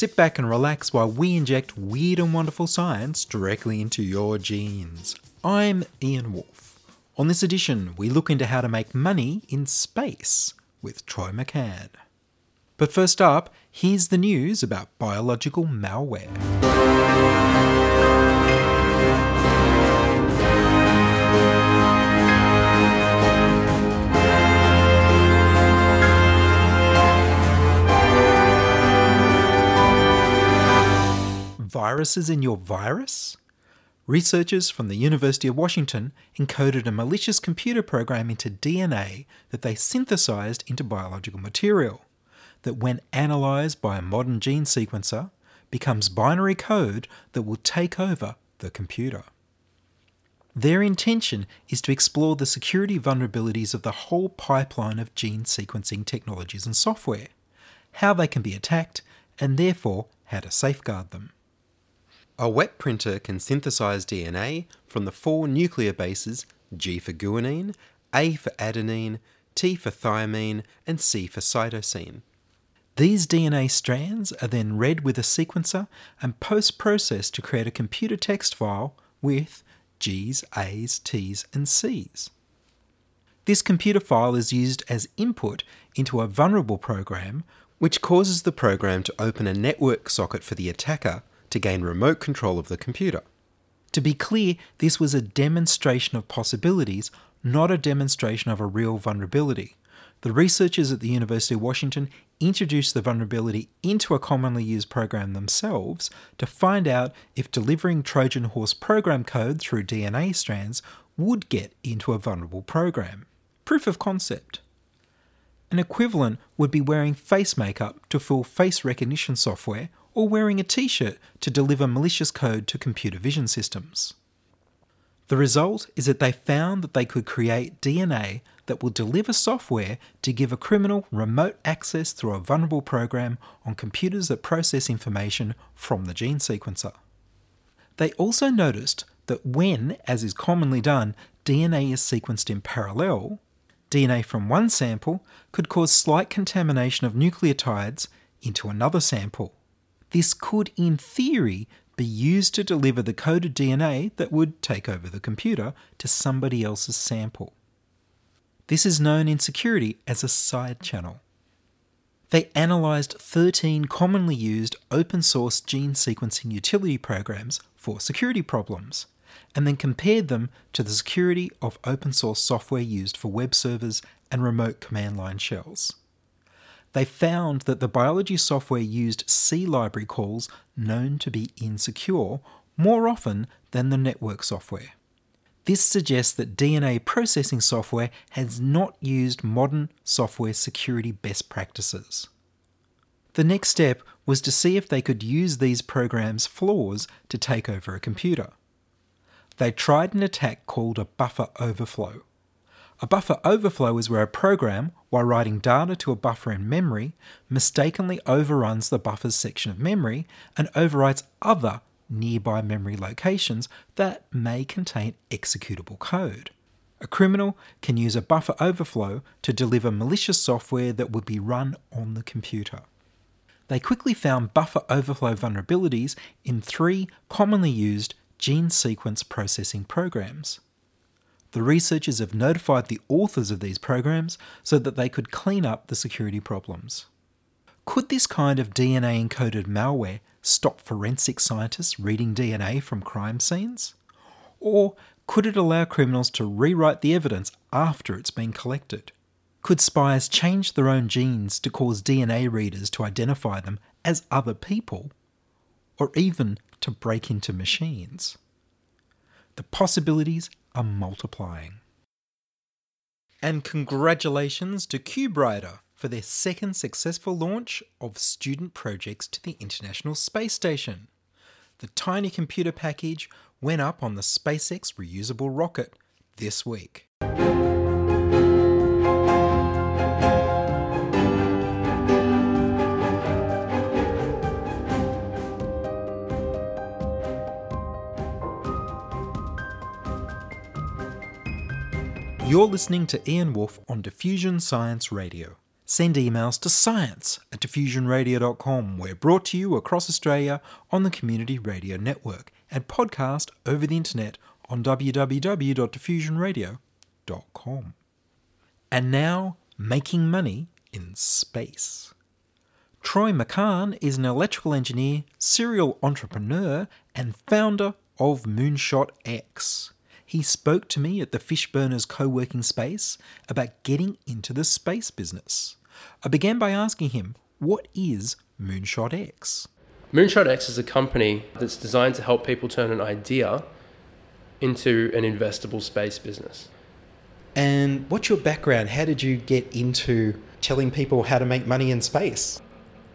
Sit back and relax while we inject weird and wonderful science directly into your genes. I'm Ian Woolf. On this edition, we look into how to make money in space with Troy McCann. But first up, here's the news about biological malware. Viruses in your virus? Researchers from the University of Washington encoded a malicious computer program into DNA that they synthesized into biological material, that when analyzed by a modern gene sequencer, becomes binary code that will take over the computer. Their intention is to explore the security vulnerabilities of the whole pipeline of gene sequencing technologies and software, how they can be attacked, and therefore how to safeguard them. A wet printer can synthesize DNA from the four nuclear bases G for guanine, A for adenine, T for thymine, and C for cytosine. These DNA strands are then read with a sequencer and post processed to create a computer text file with G's, A's, T's, and C's. This computer file is used as input into a vulnerable program, which causes the program to open a network socket for the attacker to gain remote control of the computer. To be clear, this was a demonstration of possibilities, not a demonstration of a real vulnerability. The researchers at the University of Washington introduced the vulnerability into a commonly used program themselves to find out if delivering Trojan horse program code through DNA strands would get into a vulnerable program. Proof of concept. An equivalent would be wearing face makeup to fool face recognition software or wearing a t shirt to deliver malicious code to computer vision systems. The result is that they found that they could create DNA that will deliver software to give a criminal remote access through a vulnerable program on computers that process information from the gene sequencer. They also noticed that when, as is commonly done, DNA is sequenced in parallel, DNA from one sample could cause slight contamination of nucleotides into another sample. This could, in theory, be used to deliver the coded DNA that would take over the computer to somebody else's sample. This is known in security as a side channel. They analysed 13 commonly used open source gene sequencing utility programs for security problems, and then compared them to the security of open source software used for web servers and remote command line shells. They found that the biology software used C library calls known to be insecure more often than the network software. This suggests that DNA processing software has not used modern software security best practices. The next step was to see if they could use these programs' flaws to take over a computer. They tried an attack called a buffer overflow. A buffer overflow is where a program, while writing data to a buffer in memory, mistakenly overruns the buffer's section of memory and overwrites other nearby memory locations that may contain executable code. A criminal can use a buffer overflow to deliver malicious software that would be run on the computer. They quickly found buffer overflow vulnerabilities in three commonly used gene sequence processing programs. The researchers have notified the authors of these programs so that they could clean up the security problems. Could this kind of DNA encoded malware stop forensic scientists reading DNA from crime scenes? Or could it allow criminals to rewrite the evidence after it's been collected? Could spies change their own genes to cause DNA readers to identify them as other people? Or even to break into machines? The possibilities are multiplying. And congratulations to CubeRider for their second successful launch of student projects to the International Space Station. The tiny computer package went up on the SpaceX reusable rocket this week. You're listening to Ian Woolf on Diffusion Science Radio. Send emails to science at diffusionradio.com. We're brought to you across Australia on the Community Radio Network and podcast over the internet on www.diffusionradio.com. And now, making money in space. Troy McCann is an electrical engineer, serial entrepreneur, and founder of Moonshot X. He spoke to me at the Fishburners co working space about getting into the space business. I began by asking him, what is Moonshot X? Moonshot X is a company that's designed to help people turn an idea into an investable space business. And what's your background? How did you get into telling people how to make money in space?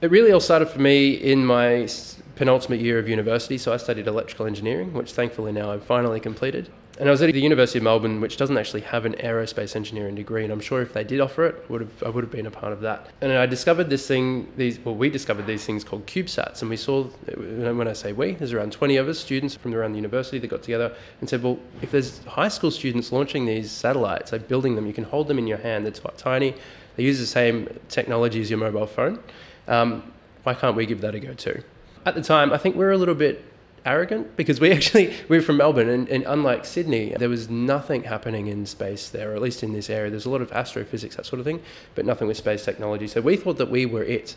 It really all started for me in my penultimate year of university. So I studied electrical engineering, which thankfully now I've finally completed. And I was at the University of Melbourne, which doesn't actually have an aerospace engineering degree. And I'm sure if they did offer it, would have, I would have been a part of that. And I discovered this thing, these, well, we discovered these things called CubeSats. And we saw, when I say we, there's around 20 of us, students from around the university that got together and said, well, if there's high school students launching these satellites, like building them, you can hold them in your hand, they're tiny, they use the same technology as your mobile phone. Um, why can't we give that a go too? At the time, I think we're a little bit arrogant because we actually we're from Melbourne and, and unlike Sydney, there was nothing happening in space there, or at least in this area. There's a lot of astrophysics, that sort of thing, but nothing with space technology. So we thought that we were it.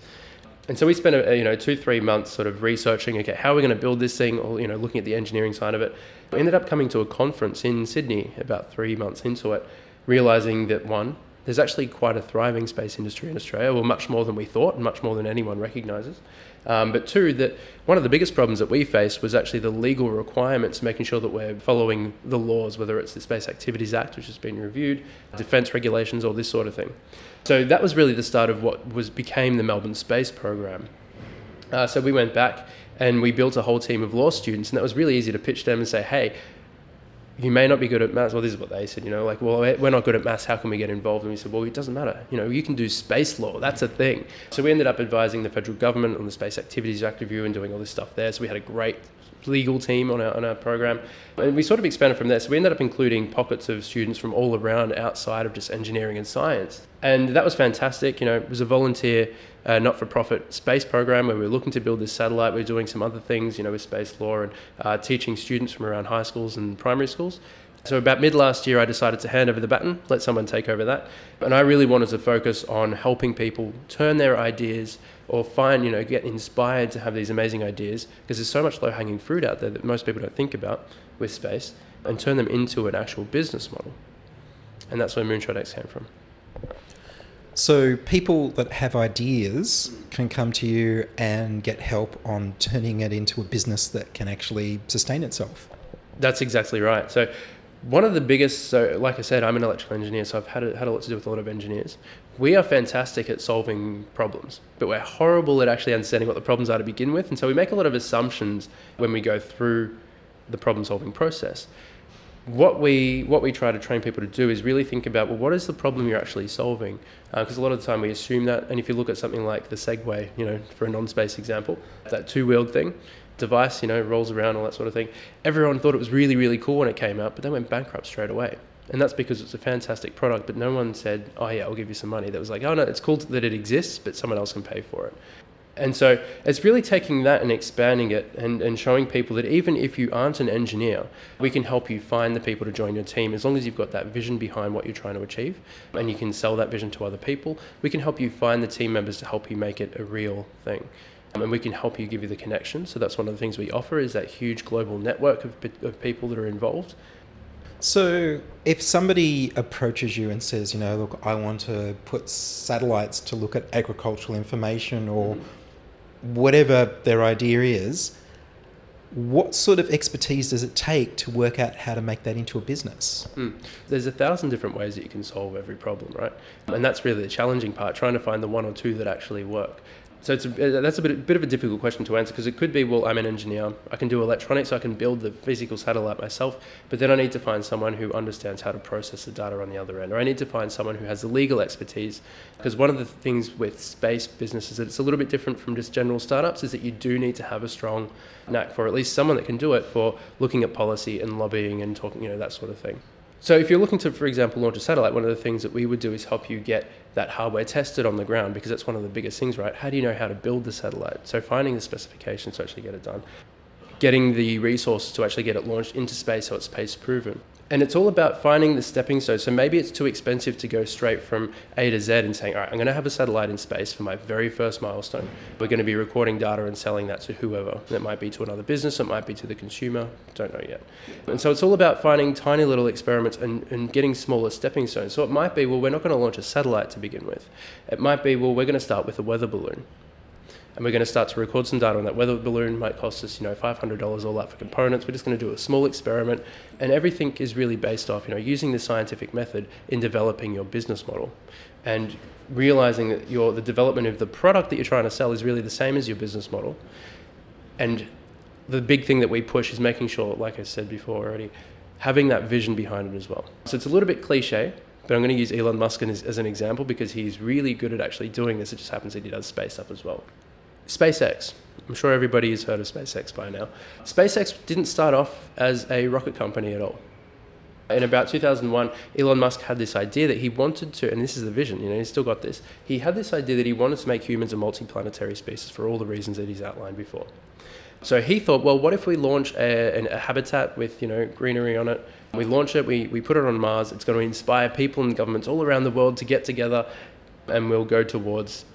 And so we spent you know two three months sort of researching okay how are we going to build this thing or you know looking at the engineering side of it. We ended up coming to a conference in Sydney about three months into it, realizing that one there's actually quite a thriving space industry in Australia, well much more than we thought and much more than anyone recognises. Um, but two, that one of the biggest problems that we faced was actually the legal requirements, making sure that we're following the laws, whether it's the Space Activities Act, which has been reviewed, defence regulations, or this sort of thing. So that was really the start of what was became the Melbourne Space Program. Uh, so we went back and we built a whole team of law students, and that was really easy to pitch them and say, hey, you may not be good at maths. Well, this is what they said, you know, like, well, we're not good at maths. How can we get involved? And we said, well, it doesn't matter. You know, you can do space law. That's a thing. So we ended up advising the federal government on the Space Activities Act review and doing all this stuff there. So we had a great legal team on our, on our program. And we sort of expanded from there. So we ended up including pockets of students from all around outside of just engineering and science. And that was fantastic. You know, it was a volunteer, uh, not for profit space program where we were looking to build this satellite. We were doing some other things, you know, with space law and uh, teaching students from around high schools and primary schools. So about mid last year, I decided to hand over the baton, let someone take over that, and I really wanted to focus on helping people turn their ideas or find, you know, get inspired to have these amazing ideas because there's so much low hanging fruit out there that most people don't think about with space, and turn them into an actual business model. And that's where Moonshot X came from. So, people that have ideas can come to you and get help on turning it into a business that can actually sustain itself. That's exactly right. So, one of the biggest, so like I said, I'm an electrical engineer, so I've had a, had a lot to do with a lot of engineers. We are fantastic at solving problems, but we're horrible at actually understanding what the problems are to begin with. And so we make a lot of assumptions when we go through the problem solving process. What we what we try to train people to do is really think about well, what is the problem you're actually solving? Uh, because a lot of the time we assume that, and if you look at something like the Segway, you know, for a non-space example, that two-wheeled thing, device, you know, rolls around, all that sort of thing. Everyone thought it was really, really cool when it came out, but they went bankrupt straight away. And that's because it's a fantastic product, but no one said, oh, yeah, I'll give you some money. That was like, oh, no, it's cool that it exists, but someone else can pay for it. And so it's really taking that and expanding it and, and showing people that even if you aren't an engineer, we can help you find the people to join your team as long as you've got that vision behind what you're trying to achieve and you can sell that vision to other people. We can help you find the team members to help you make it a real thing. Um, and we can help you give you the connection. So that's one of the things we offer is that huge global network of, of people that are involved. So, if somebody approaches you and says, you know, look, I want to put satellites to look at agricultural information or whatever their idea is, What sort of expertise does it take to work out how to make that into a business? Mm. There's a thousand different ways that you can solve every problem, right? And that's really the challenging part, trying to find the one or two that actually work. So it's a, uh, that's a bit, bit of a difficult question to answer because it could be, well, I'm an engineer. I can do electronics. I can build the physical satellite myself. But then I need to find someone who understands how to process the data on the other end. Or I need to find someone who has the legal expertise. Because one of the things with space businesses that it's a little bit different from just general startups is that you do need to have a strong knack for at least someone that can do it for looking at policy and lobbying and talking, you know, that sort of thing. So if you're looking to, for example, launch a satellite, one of the things that we would do is help you get that hardware tested on the ground because that's one of the biggest things, right? How do you know how to build the satellite? So finding the specifications to actually get it done, getting the resources to actually get it launched into space so it's space proven. And it's all about finding the stepping stone. So maybe it's too expensive to go straight from A to Z and saying, all right, I'm going to have a satellite in space for my very first milestone. We're going to be recording data and selling that to whoever. That might be to another business, it might be to the consumer, don't know yet. And so it's all about finding tiny little experiments and, and getting smaller stepping stones. So it might be, well, we're not going to launch a satellite to begin with. It might be, well, we're going to start with a weather balloon and we're going to start to record some data on that weather balloon. Might cost us, you know, $500 all that for components. We're just going to do a small experiment, and everything is really based off, you know, using the scientific method in developing your business model, and realizing that your the development of the product that you're trying to sell is really the same as your business model, and the big thing that we push is making sure, like I said before already, having that vision behind it as well. So it's a little bit cliche, but I'm going to use Elon Musk as, as, an example because he's really good at actually doing this. It just happens that he does space stuff as well. SpaceX. I'm sure everybody has heard of SpaceX by now. SpaceX didn't start off as a rocket company at all. In about 2001, Elon Musk had this idea that he wanted to, and this is the vision, you know, he's still got this. He had this idea that he wanted to make humans a multiplanetary species for all the reasons that he's outlined before. So he thought, well, what if we launch a, a habitat with, you know, greenery on it? We launch it, we, we put it on Mars. It's going to inspire people and governments all around the world to get together and we'll go towards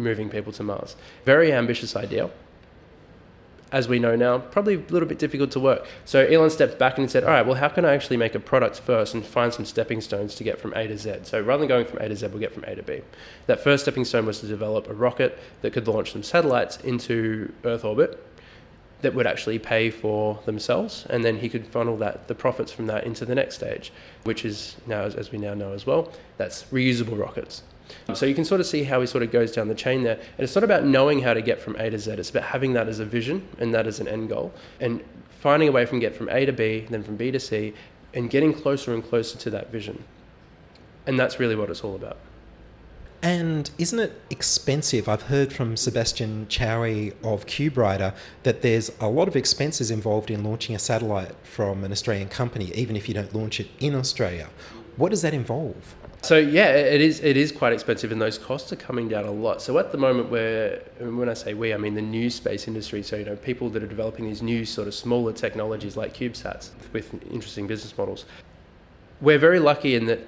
moving people to Mars. Very ambitious idea. As we know now, probably a little bit difficult to work. So Elon stepped back and said, all right, well, how can I actually make a product first and find some stepping stones to get from A to Z? So rather than going from A to Z, we'll get from A to B. That first stepping stone was to develop a rocket that could launch some satellites into Earth orbit that would actually pay for themselves, and then he could funnel that the profits from that into the next stage, which is now, as we now know as well, that's reusable rockets. So you can sort of see how he sort of goes down the chain there. And it's not about knowing how to get from A to Z, it's about having that as a vision and that as an end goal. And finding a way from get from A to B, then from B to C, and getting closer and closer to that vision. And that's really what it's all about. And isn't it expensive? I've heard from Sebastian Chaoui of CubeRider that there's a lot of expenses involved in launching a satellite from an Australian company, even if you don't launch it in Australia. What does that involve? So yeah, it is it is quite expensive, and those costs are coming down a lot. So at the moment, where when I say we, I mean the new space industry. So you know, people that are developing these new sort of smaller technologies like CubeSats with interesting business models. We're very lucky in that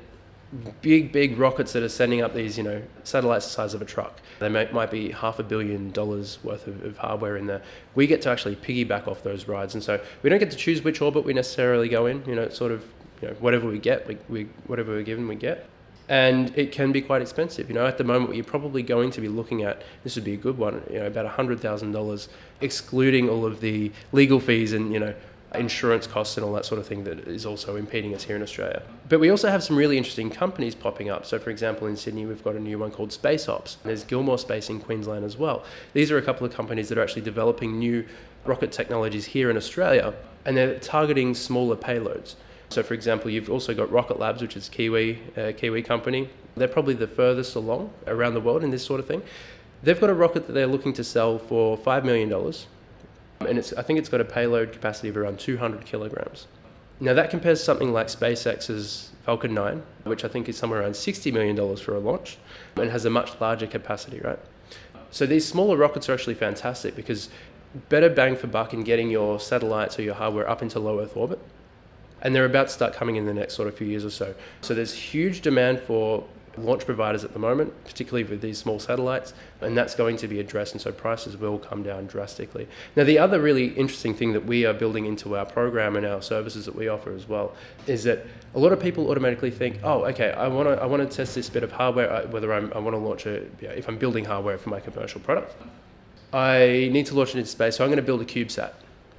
big big rockets that are sending up these you know satellites the size of a truck they may, might be half a billion dollars worth of, of, hardware in there we get to actually piggyback off those rides and so we don't get to choose which orbit we necessarily go in you know it's sort of you know whatever we get we, we whatever we're given we get and it can be quite expensive. You know, at the moment, you're probably going to be looking at this would be a good one. You know, about hundred thousand dollars, excluding all of the legal fees and you know insurance costs and all that sort of thing that is also impeding us here in Australia. But we also have some really interesting companies popping up. So, for example, in Sydney, we've got a new one called Space Ops. There's Gilmour Space in Queensland as well. These are a couple of companies that are actually developing new rocket technologies here in Australia, and they're targeting smaller payloads. So, for example, you've also got Rocket Labs, which is Kiwi, uh, Kiwi company. They're probably the furthest along around the world in this sort of thing. They've got a rocket that they're looking to sell for five million dollars, and it's I think it's got a payload capacity of around 200 kilograms. Now that compares to something like SpaceX's Falcon 9, which I think is somewhere around 60 million dollars for a launch, and has a much larger capacity, right? So these smaller rockets are actually fantastic because better bang for buck in getting your satellites or your hardware up into low Earth orbit and they're about to start coming in the next sort of few years or so. So there's huge demand for launch providers at the moment, particularly with these small satellites, and that's going to be addressed, and so prices will come down drastically. Now, the other really interesting thing that we are building into our program and our services that we offer as well is that a lot of people automatically think, oh, okay, I want to I want to test this bit of hardware, uh, whether I'm, I want to launch a, if I'm building hardware for my commercial product, I need to launch it into space, so I'm going to build a CubeSat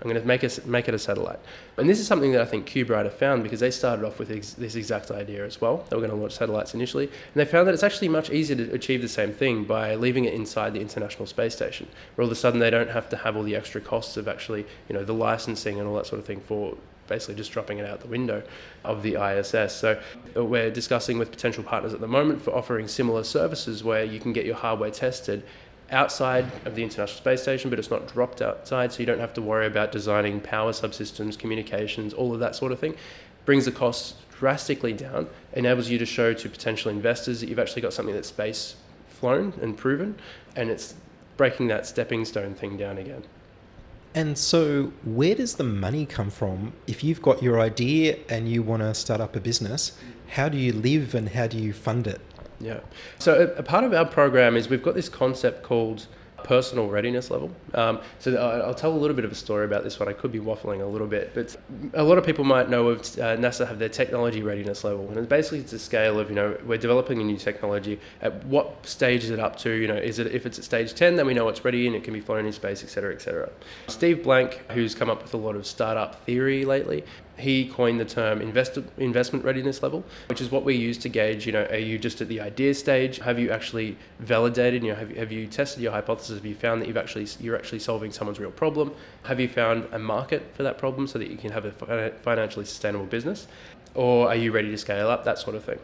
I'm going to make it make it a satellite. And this is something that I think CubeRider found because they started off with ex- this exact idea as well. They were going to launch satellites initially, and they found that it's actually much easier to achieve the same thing by leaving it inside the International Space Station, where all of a sudden they don't have to have all the extra costs of actually, you know, the licensing and all that sort of thing for basically just dropping it out the window of the ISS. So uh, we're discussing with potential partners at the moment for offering similar services where you can get your hardware tested outside of the International Space Station, but it's not dropped outside, so you don't have to worry about designing power subsystems, communications, all of that sort of thing. Brings the costs drastically down, enables you to show to potential investors that you've actually got something that's space flown and proven, and it's breaking that stepping stone thing down again. And so, where does the money come from? If you've got your idea and you want to start up a business, how do you live and how do you fund it? Yeah. So a, a part of our program is we've got this concept called personal readiness level. Um, so I'll tell a little bit of a story about this one. I could be waffling a little bit, but a lot of people might know of uh, NASA have their technology readiness level, and it's basically it's a scale of you know we're developing a new technology. At what stage is it up to? You know, is it if it's at stage ten, then we know it's ready and it can be flown in space, etc., etc. Steve Blank, who's come up with a lot of startup theory lately, he coined the term invest- investment readiness level, which is what we use to gauge, you know, are you just at the idea stage? Have you actually validated, you know, have have you tested your hypothesis? Have you found that you've actually, you're actually solving someone's real problem? Have you found a market for that problem so that you can have a financially sustainable business? Or are you ready to scale up? That sort of thing.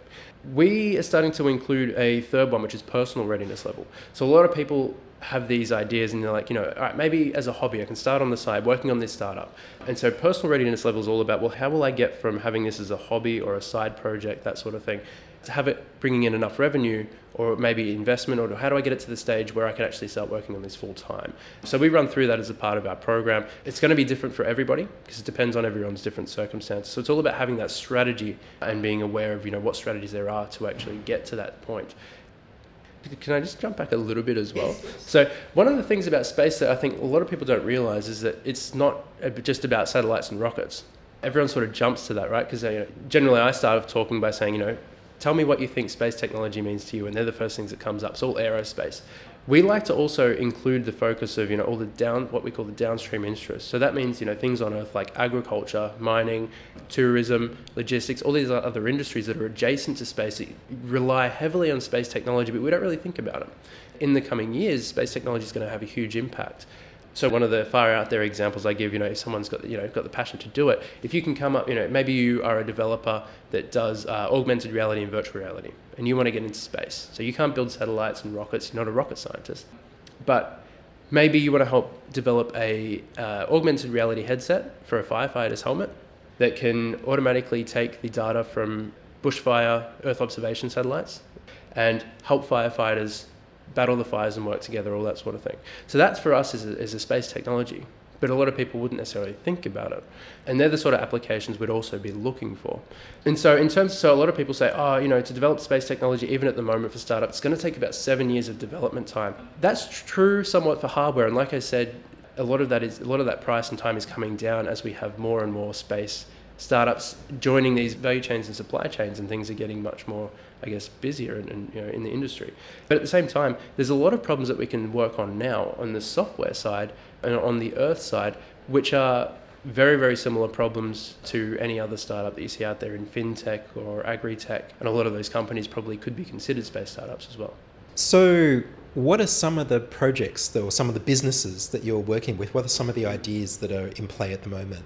We are starting to include a third one, which is personal readiness level. So a lot of people have these ideas and they're like, you know, all right, maybe as a hobby, I can start on the side working on this startup. And so personal readiness level is all about, well, how will I get from having this as a hobby or a side project, that sort of thing, to have it bringing in enough revenue or maybe investment, or how do I get it to the stage where I can actually start working on this full time? So we run through that as a part of our program. It's going to be different for everybody because it depends on everyone's different circumstances. So it's all about having that strategy and being aware of, you know, what strategies there are to actually get to that point. Can I just jump back a little bit as well? So one of the things about space that I think a lot of people don't realize is that it's not just about satellites and rockets. Everyone sort of jumps to that, right? Because you know, generally I start off talking by saying, you know, tell me what you think space technology means to you, and they're the first things that comes up. It's all aerospace. We like to also include the focus of you know all the down what we call the downstream interests. So that means you know things on Earth like agriculture, mining, tourism, logistics, all these other industries that are adjacent to space that rely heavily on space technology, but we don't really think about them. In the coming years, space technology is going to have a huge impact. So one of the far out there examples I give, you know, if someone's got you know got the passion to do it, if you can come up, you know, maybe you are a developer that does uh, augmented reality and virtual reality, and you want to get into space. So you can't build satellites and rockets. You're not a rocket scientist, but maybe you want to help develop a uh, augmented reality headset for a firefighter's helmet that can automatically take the data from bushfire Earth observation satellites and help firefighters battle the fires and work together, all that sort of thing. So that's for us is a, a space technology, but a lot of people wouldn't necessarily think about it. And they're the sort of applications we'd also be looking for. And so in terms, so a lot of people say, oh, you know, to develop space technology, even at the moment for startups, it's going to take about seven years of development time. That's true somewhat for hardware. And like I said, a lot of that is a lot of that price and time is coming down as we have more and more space startups joining these value chains and supply chains, and things are getting much more, I guess, busier and, and, you know, in the industry. But at the same time, there's a lot of problems that we can work on now on the software side and on the Earth side, which are very, very similar problems to any other startup that you see out there in fintech or agri-tech, and a lot of those companies probably could be considered space startups as well. So, what are some of the projects or some of the businesses that you're working with? What are some of the ideas that are in play at the moment?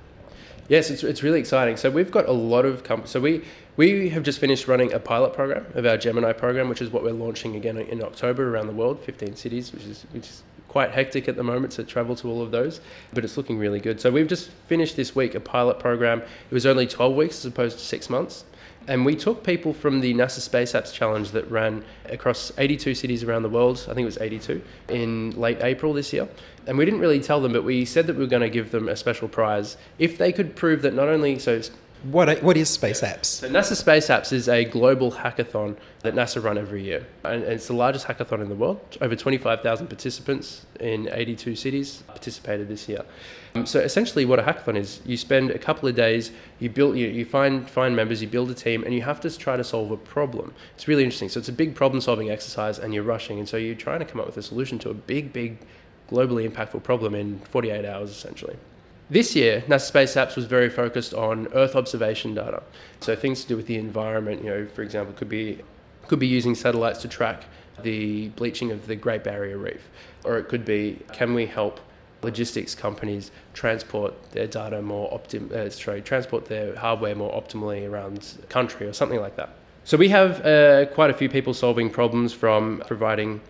Yes, it's, it's really exciting. So we've got a lot of. So we we have just finished running a pilot program of our Gemini program, which is what we're launching again in October around the world, 15 cities, which is which is quite hectic at the moment to travel to all of those, but it's looking really good. So we've just finished this week a pilot program. It was only 12 weeks as opposed to six months. And we took people from the NASA Space Apps Challenge that ran across 82 cities around the world, I think it was 82, in late April this year. And we didn't really tell them, but we said that we were going to give them a special prize if they could prove that not only, so What, what is Space Apps? so NASA Space Apps is a global hackathon that NASA run every year, and it's the largest hackathon in the world. Over 25,000 participants in 82 cities participated this year. Um, so essentially, what a hackathon is, you spend a couple of days, you build, you, you find find members, you build a team, and you have to try to solve a problem. It's really interesting. So it's a big problem-solving exercise, and you're rushing, and so you're trying to come up with a solution to a big, big, globally impactful problem in 48 hours, essentially. This year, NASA Space Apps was very focused on Earth observation data. So things to do with the environment, you know, for example, could be could be using satellites to track the bleaching of the Great Barrier Reef, or it could be can we help logistics companies transport their data more optim- uh, sorry, transport their hardware more optimally around the country or something like that. So we have uh, quite a few people solving problems from providing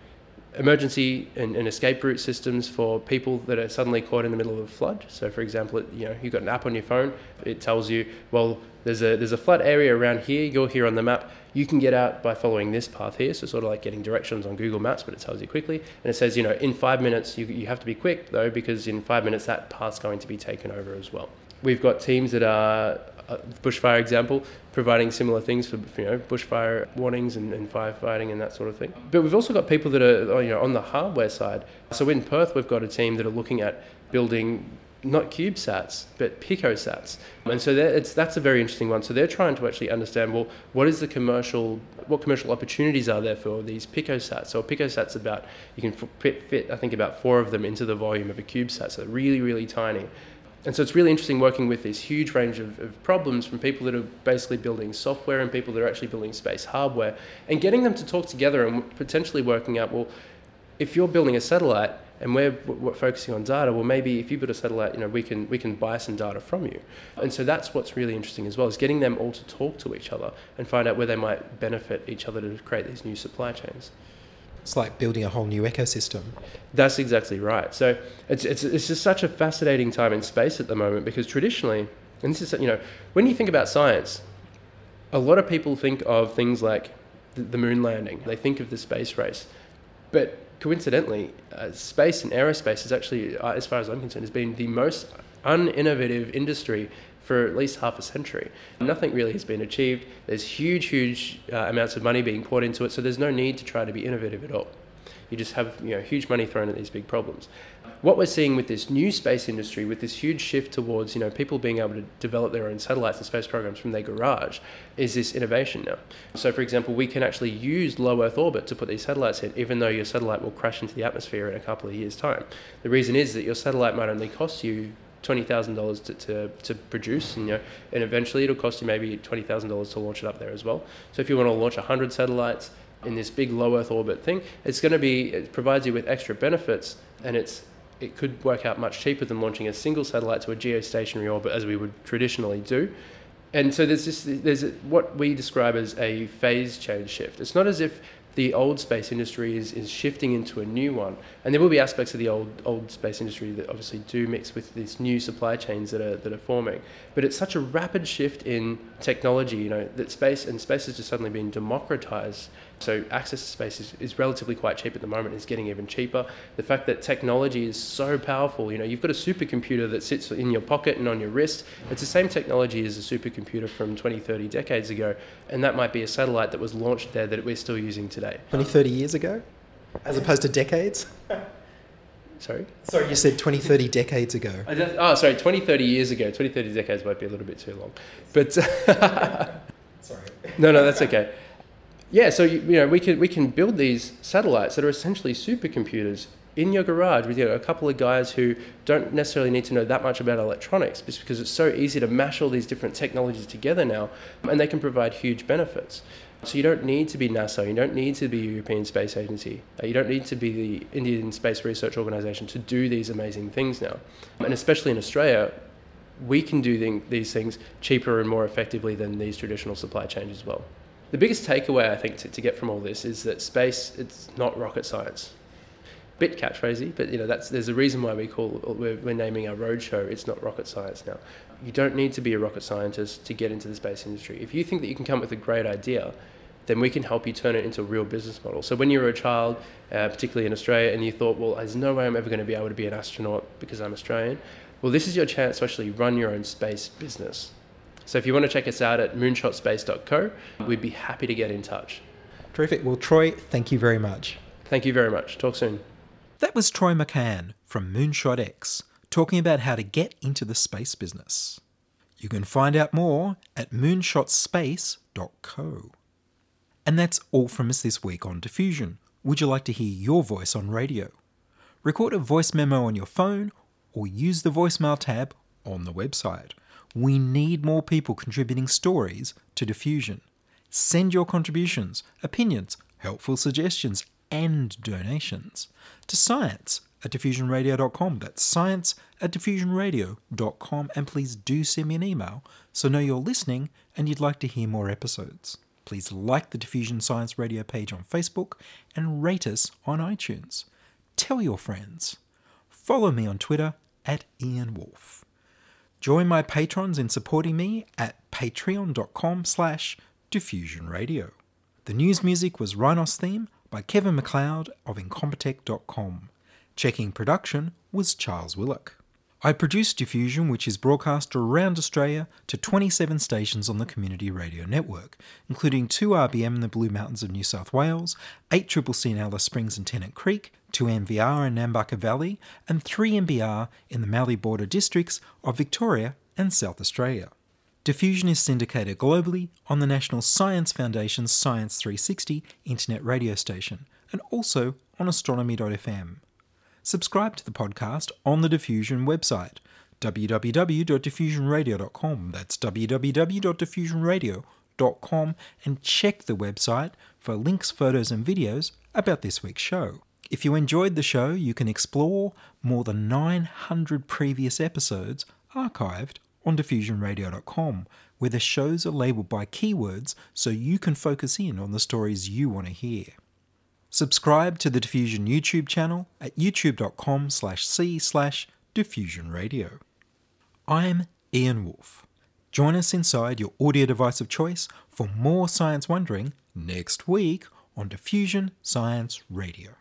emergency and, and, escape route systems for people that are suddenly caught in the middle of a flood. So, for example, it, you know you've got an app on your phone. It tells you, well, there's a there's a flood area around here. You're here on the map. You can get out by following this path here. So, sort of like getting directions on Google Maps, but it tells you quickly. And it says, you know, in five minutes, you you have to be quick though, because in five minutes that path's going to be taken over as well. We've got teams that are uh, bushfire example, providing similar things for you know bushfire warnings and, and, firefighting and that sort of thing. But we've also got people that are you know on the hardware side. So in Perth, we've got a team that are looking at building not CubeSats but picosats, and so that's a very interesting one. So they're trying to actually understand well what is the commercial what commercial opportunities are there for these picosats? So a picosat's about you can fit, fit I think about four of them into the volume of a CubeSat, so really really tiny. And so it's really interesting working with this huge range of, of, problems from people that are basically building software and people that are actually building space hardware and getting them to talk together and potentially working out, well, if you're building a satellite and we're, we're focusing on data, well, maybe if you build a satellite, you know, we can, we can buy some data from you. And so that's what's really interesting as well, is getting them all to talk to each other and find out where they might benefit each other to create these new supply chains. It's like building a whole new ecosystem. That's exactly right. So it's, it's, it's just such a fascinating time in space at the moment because traditionally, and this is, you know, when you think about science, a lot of people think of things like the, moon landing, they think of the space race. But coincidentally, uh, space and aerospace is actually, uh, as far as I'm concerned, has been the most uninnovative industry for at least half a century. Nothing really has been achieved. There's huge, huge uh, amounts of money being poured into it, so there's no need to try to be innovative at all. You just have you know huge money thrown at these big problems. What we're seeing with this new space industry, with this huge shift towards you know people being able to develop their own satellites and space programs from their garage, is this innovation now. So, for example, we can actually use low Earth orbit to put these satellites in, even though your satellite will crash into the atmosphere in a couple of years' time. The reason is that your satellite might only cost you twenty thousand dollars to, to to produce, and you know, and eventually it'll cost you maybe twenty thousand dollars to launch it up there as well. So if you want to launch hundred satellites in this big low Earth orbit thing, it's going to be it provides you with extra benefits, and it's it could work out much cheaper than launching a single satellite to a geostationary orbit as we would traditionally do. And so there's this there's what we describe as a phase change shift. It's not as if the old space industry is, is shifting into a new one. And there will be aspects of the old old space industry that obviously do mix with these new supply chains that are that are forming. But it's such a rapid shift in technology, you know, that space and space has just suddenly been democratized so access to space is, is relatively quite cheap at the moment. It's getting even cheaper. The fact that technology is so powerful, you know, you've got a supercomputer that sits in your pocket and on your wrist. It's the same technology as a supercomputer from 20, 30 decades ago. And that might be a satellite that was launched there that we're still using today. 20, 30 years ago? As opposed to decades? Sorry? Sorry, you said 20, 30 decades ago. Just, oh, sorry, 20, 30 years ago. 20, 30 decades might be a little bit too long. But. sorry. No, no, that's okay yeah, so you, you know we can we can build these satellites that are essentially supercomputers in your garage with you know, a couple of guys who don't necessarily need to know that much about electronics just because it's so easy to mash all these different technologies together now and they can provide huge benefits. So you don't need to be NASA, you don't need to be European Space Agency, uh, you don't need to be the Indian Space Research Organisation to do these amazing things now. And especially in Australia, we can do these things cheaper and more effectively than these traditional supply chains as well the biggest takeaway I think to, to get from all this is that space it's not rocket science. Bit catchphrasy, but you know that's there's a reason why we call we're, we're naming our roadshow. It's not rocket science now. You don't need to be a rocket scientist to get into the space industry. If you think that you can come up with a great idea, then we can help you turn it into a real business model. So when you were a child, uh, particularly in Australia, and you thought, well, there's no way I'm ever going to be able to be an astronaut because I'm Australian. Well, this is your chance to actually run your own space business. So if you want to check us out at moonshotspace.co, we'd be happy to get in touch. Terrific. Well, Troy, thank you very much. Thank you very much. Talk soon. That was Troy McCann from Moonshot X talking about how to get into the space business. You can find out more at moonshotspace.co. And that's all from us this week on Diffusion. Would you like to hear your voice on radio? Record a voice memo on your phone or use the voicemail tab on the website. We need more people contributing stories to Diffusion. Send your contributions, opinions, helpful suggestions, and donations to science at diffusionradio.com. That's science at diffusionradio.com. And please do send me an email so know you're listening and you'd like to hear more episodes. Please like the Diffusion Science Radio page on Facebook and rate us on iTunes. Tell your friends. Follow me on Twitter at Ian Woolf. Join my patrons in supporting me at patreon.com slash diffusionradio. The news music was Rhinos theme by Kevin MacLeod of Incompetech.com. Checking production was Charles Willock. I produce Diffusion, which is broadcast around Australia to 27 stations on the Community Radio Network, including 2RBM in the Blue Mountains of New South Wales, 8CCC in Alice Springs and Tennant Creek, 2NVR in Nambucca Valley, and 3MBR in the Mallee border districts of Victoria and South Australia. Diffusion is syndicated globally on the National Science Foundation's Science 360 internet radio station and also on astronomy.fm. Subscribe to the podcast on the Diffusion website www.diffusionradio.com. That's www.diffusionradio.com and check the website for links, photos, and videos about this week's show. If you enjoyed the show, you can explore more than 900 previous episodes archived on diffusionradio.com, where the shows are labeled by keywords so you can focus in on the stories you want to hear. Subscribe to the Diffusion YouTube channel at youtube.com slash c slash diffusionradio. I'm Ian Woolf. Join us inside your audio device of choice for more science wondering next week on Diffusion Science Radio.